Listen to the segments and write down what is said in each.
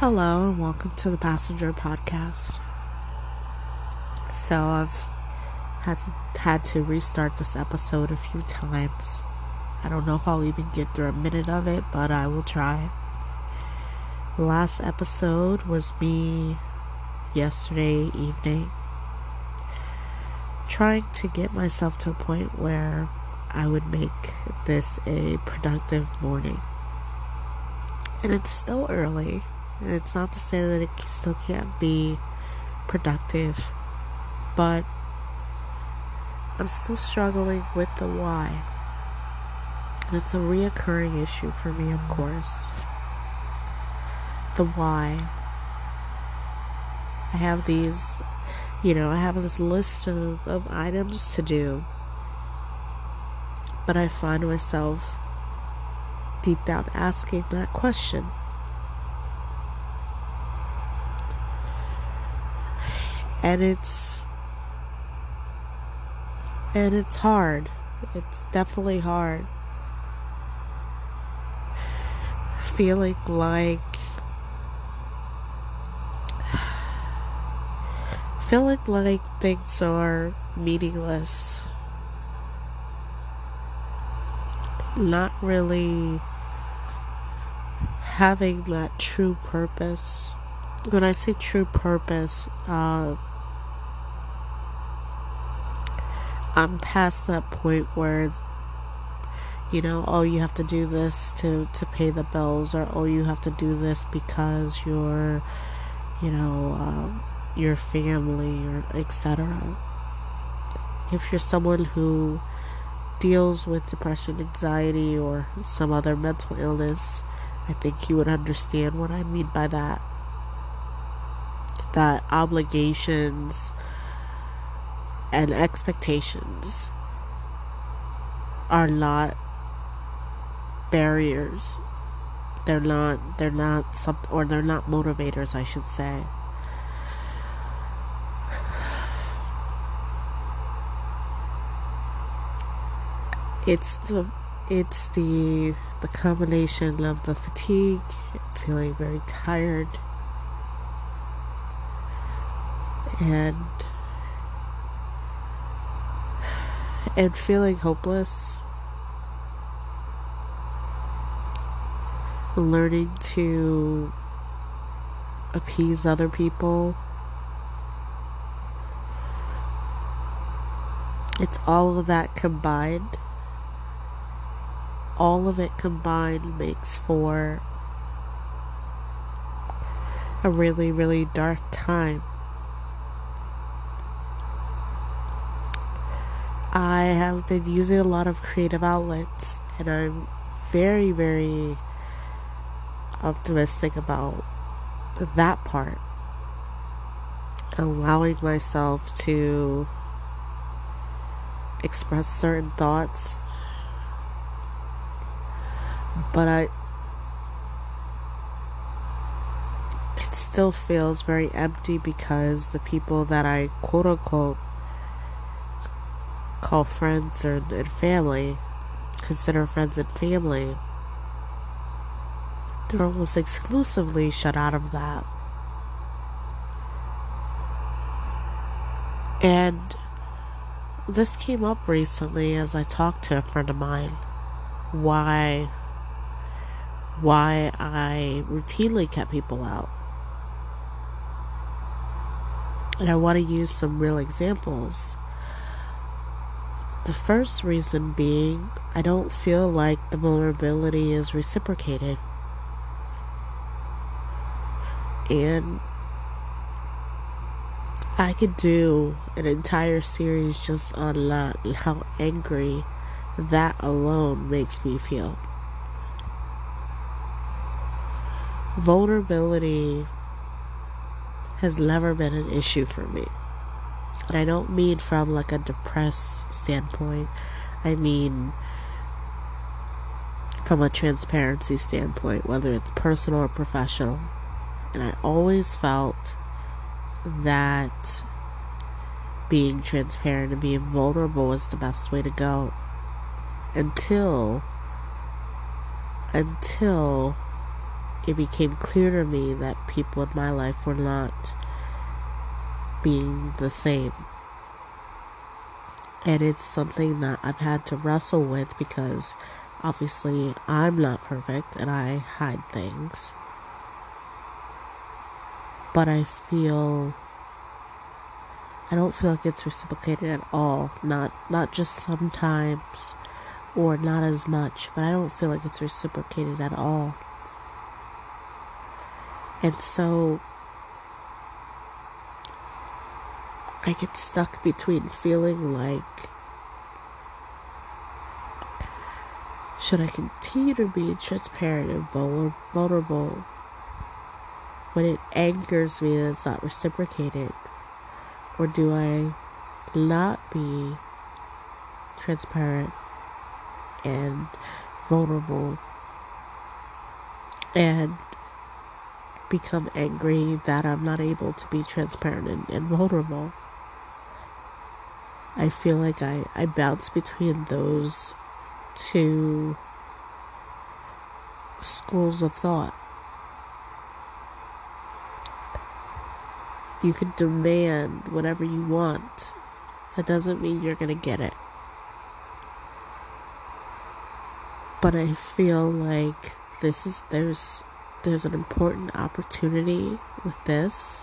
Hello and welcome to the Passenger Podcast. So I've had to, had to restart this episode a few times. I don't know if I'll even get through a minute of it, but I will try. The last episode was me yesterday evening trying to get myself to a point where I would make this a productive morning. And it's still early and it's not to say that it still can't be productive, but I'm still struggling with the why. And it's a reoccurring issue for me, of course. The why. I have these, you know, I have this list of, of items to do, but I find myself deep down asking that question and it's and it's hard. It's definitely hard. Feeling like feeling like things are meaningless. Not really having that true purpose. When i say true purpose uh I'm past that point where you know, oh, you have to do this to to pay the bills, or oh, you have to do this because you're, you know, um, your family, or etc. If you're someone who deals with depression, anxiety, or some other mental illness, I think you would understand what I mean by that. That obligations and expectations are not barriers. They're not they're not some or they're not motivators, I should say. It's the it's the the combination of the fatigue, feeling very tired, and and feeling hopeless. Learning to appease other people. It's all of that combined. All of it combined makes for a really, really dark time. I have been using a lot of creative outlets, and I'm very, very optimistic about that part. Allowing myself to express certain thoughts, but I. It still feels very empty because the people that I quote unquote call friends or, and family, consider friends and family, they're almost exclusively shut out of that. And this came up recently as I talked to a friend of mine why why I routinely kept people out. And I want to use some real examples the first reason being, I don't feel like the vulnerability is reciprocated. And I could do an entire series just on how angry that alone makes me feel. Vulnerability has never been an issue for me. But I don't mean from like a depressed standpoint. I mean from a transparency standpoint, whether it's personal or professional. And I always felt that being transparent and being vulnerable was the best way to go until until it became clear to me that people in my life were not being the same. And it's something that I've had to wrestle with because obviously I'm not perfect and I hide things. But I feel I don't feel like it's reciprocated at all. Not not just sometimes or not as much, but I don't feel like it's reciprocated at all. And so I get stuck between feeling like should I continue to be transparent and vulnerable when it angers me that it's not reciprocated? Or do I not be transparent and vulnerable and become angry that I'm not able to be transparent and, and vulnerable? I feel like I, I bounce between those two schools of thought. You can demand whatever you want. That doesn't mean you're going to get it. But I feel like this is there's there's an important opportunity with this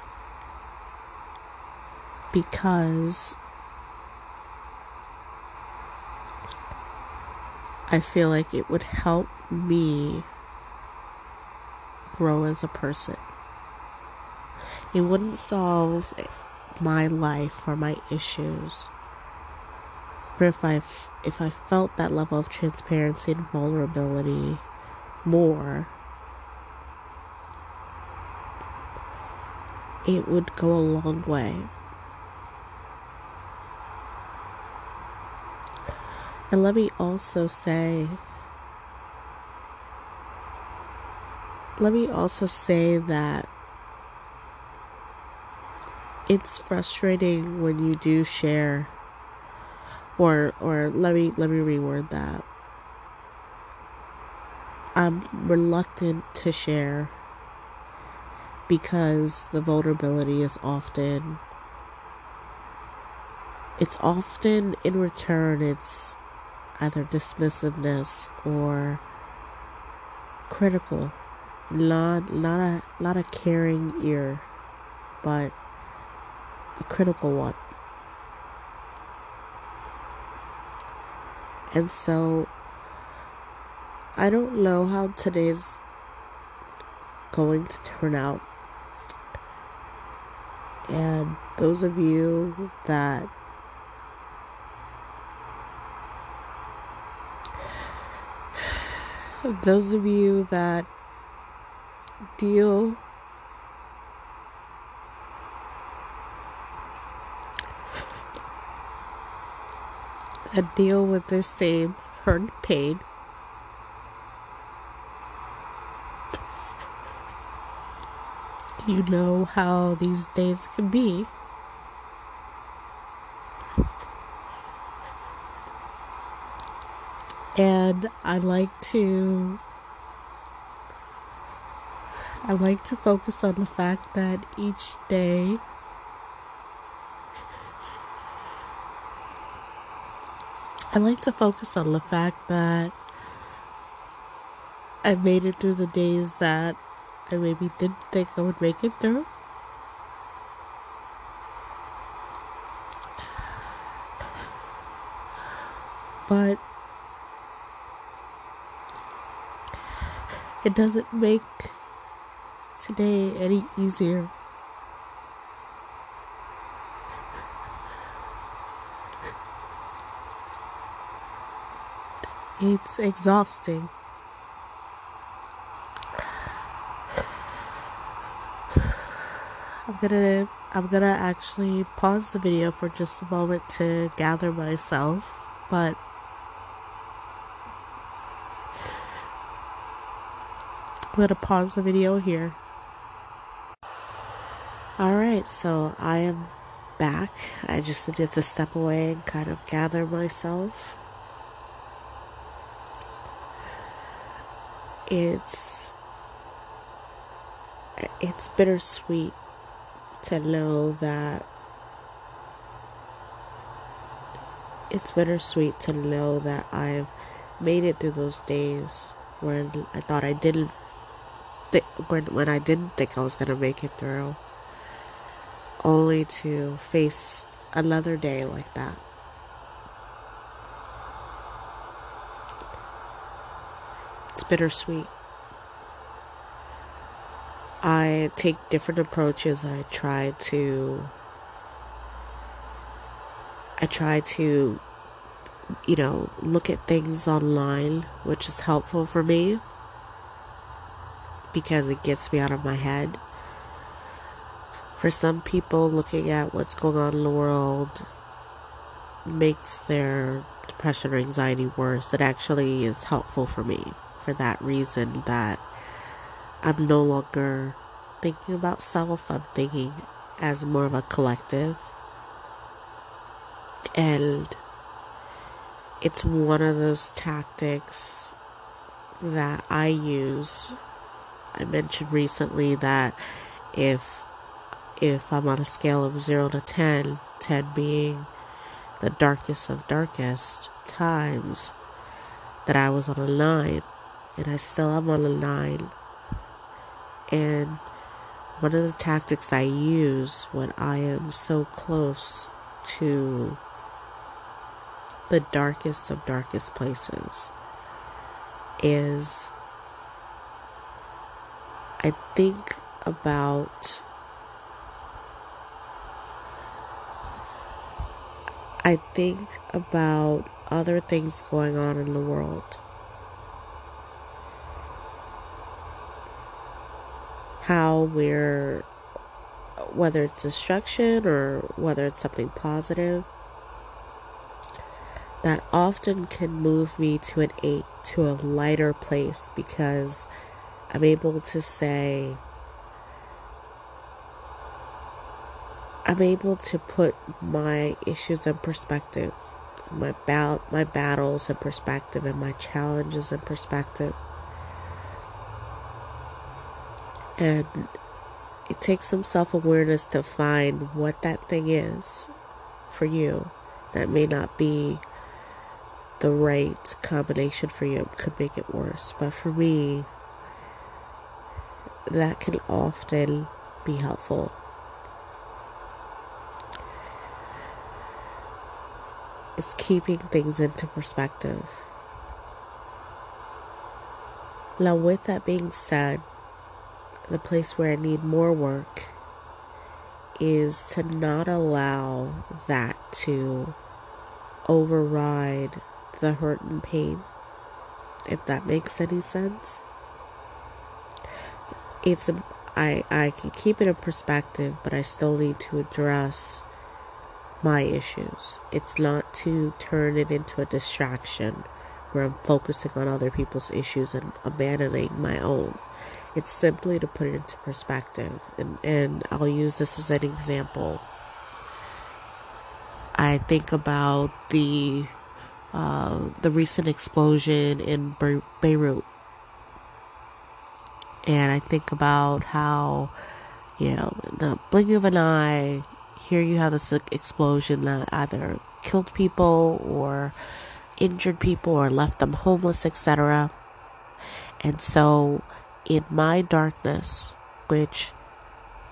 because I feel like it would help me grow as a person. It wouldn't solve my life or my issues. But if I if I felt that level of transparency and vulnerability more, it would go a long way. And let me also say, let me also say that it's frustrating when you do share or or let me let me reword that. I'm reluctant to share because the vulnerability is often it's often in return it's either dismissiveness or critical. Not not a not a caring ear, but a critical one. And so I don't know how today's going to turn out. And those of you that those of you that deal that deal with this same hurt pain you know how these days can be and I like to I like to focus on the fact that each day I like to focus on the fact that I made it through the days that I maybe didn't think I would make it through. But It doesn't make today any easier. It's exhausting. I'm gonna I'm gonna actually pause the video for just a moment to gather myself, but I'm going to pause the video here. Alright, so I am back. I just needed to step away and kind of gather myself. It's it's bittersweet to know that it's bittersweet to know that I've made it through those days when I thought I didn't th- when when I didn't think I was gonna make it through, only to face another day like that. It's bittersweet. I take different approaches. I try to I try to you know, look at things online, which is helpful for me because it gets me out of my head. For some people, looking at what's going on in the world makes their depression or anxiety worse. It actually is helpful for me for that reason that I'm no longer thinking about self, I'm thinking as more of a collective. And it's one of those tactics that I use. I mentioned recently that if if I'm on a scale of 0 to 10, 10 being the darkest of darkest times, that I was on a 9 and I still am on a 9. And one of the tactics I use when I am so close to the darkest of darkest places is I think about I think about other things going on in the world. How we're whether it's destruction or whether it's something positive that often can move me to an eight, to a lighter place, because I'm able to say, I'm able to put my issues in perspective, my ba- my battles in perspective, and my challenges in perspective. And it takes some self awareness to find what that thing is for you. That may not be the right combination for you It could make it worse. But for me, that can often be helpful. It's keeping things into perspective. Now, with that being said, the place where I need more work is to not allow that to override the hurt and pain, if that makes any sense. It's a, I, I can keep it in perspective, but I still need to address my issues. It's not to turn it into a distraction where I'm focusing on other people's issues and abandoning my own. It's simply to put it into perspective. And, and I'll use this as an example. I think about the uh, the recent explosion in Beirut. And I think about how, you know, the blink of an eye, here you have this explosion that either killed people or injured people or left them homeless, etc. And so, in my darkness, which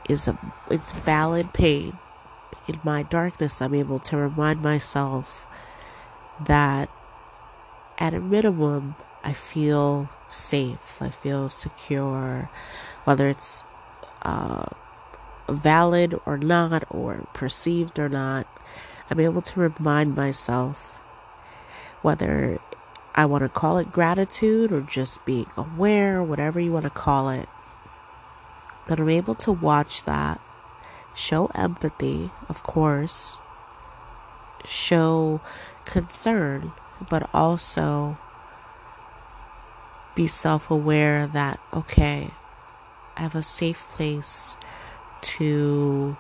is a it's valid pain, in my darkness, I'm able to remind myself that at a minimum, I feel safe, I feel secure, whether it's uh, valid or not, or perceived or not. I'm able to remind myself whether I want to call it gratitude or just being aware, whatever you want to call it. That I'm able to watch that, show empathy, of course, show concern, but also be self aware that, okay, I have a safe place to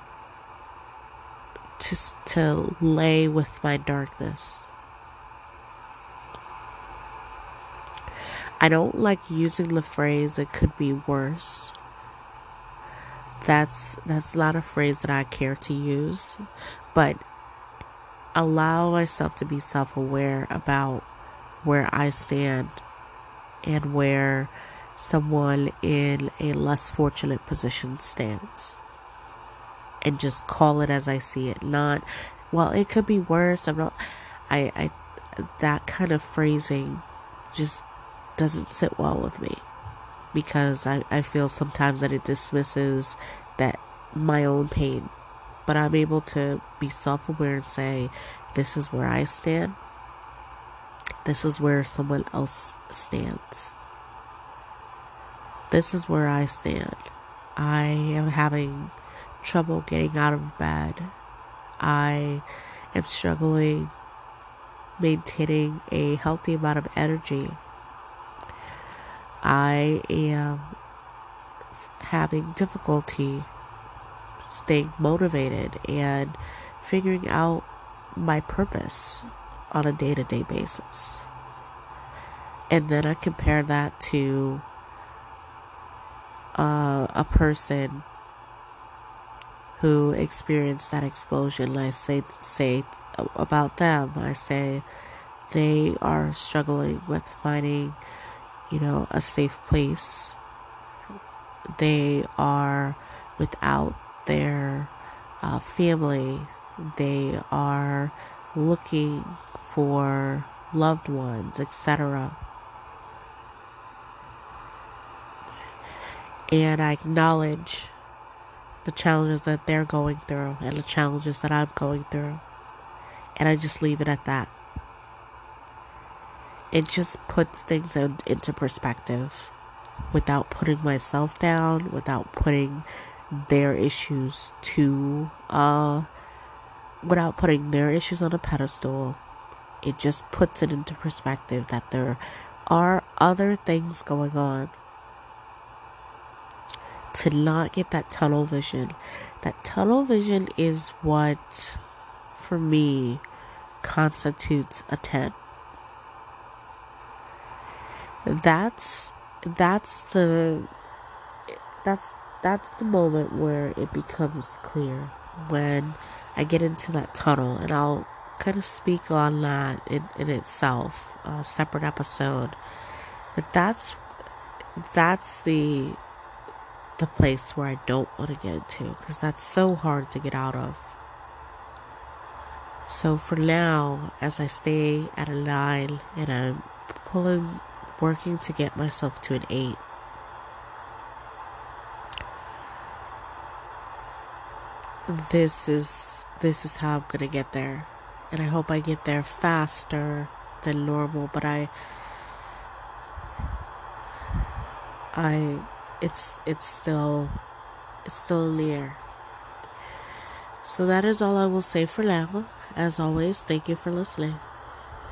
to to lay with my darkness. I don't like using the phrase it could be worse. that's that's not a phrase that I care to use, but allow myself to be self-aware about where I stand and where someone in a less fortunate position stands. And just call it as I see it. Not, well, it could be worse. I'm not, I, I, that kind of phrasing just doesn't sit well with me because I, I feel sometimes that it dismisses that my own pain. But I'm able to be self aware and say, this is where I stand. This is where someone else stands. This is where I stand. I am having trouble getting out of bed. I am struggling maintaining a healthy amount of energy. I am having difficulty staying motivated and figuring out my purpose on a day to day basis. And then I compare that to uh, a person who experienced that explosion. And I say say about them. I say they are struggling with finding, you know, a safe place. They are without their uh, family. They are looking for loved ones, etc. and I acknowledge the challenges that they're going through and the challenges that I'm going through. And I just leave it at that. It just puts things in, into perspective without putting myself down, without putting their issues to, uh, without putting their issues on a pedestal. It just puts it into perspective that there are other things going on to not get that tunnel vision. That tunnel vision is what, for me, constitutes a 10. That's that's the that's that's the moment where it becomes clear when I get into that tunnel and I'll kind of speak on that in, in itself, a separate episode. But that's that's the the place where I don't want to get into because that's so hard to get out of. So for now, as I stay at a nine and I'm pulling, working to get myself to an eight, this is this is how I'm gonna get there, and I hope I get there faster than normal. But I, I it's it's still it's still air. So that is all I will say for now. As always, thank you for listening.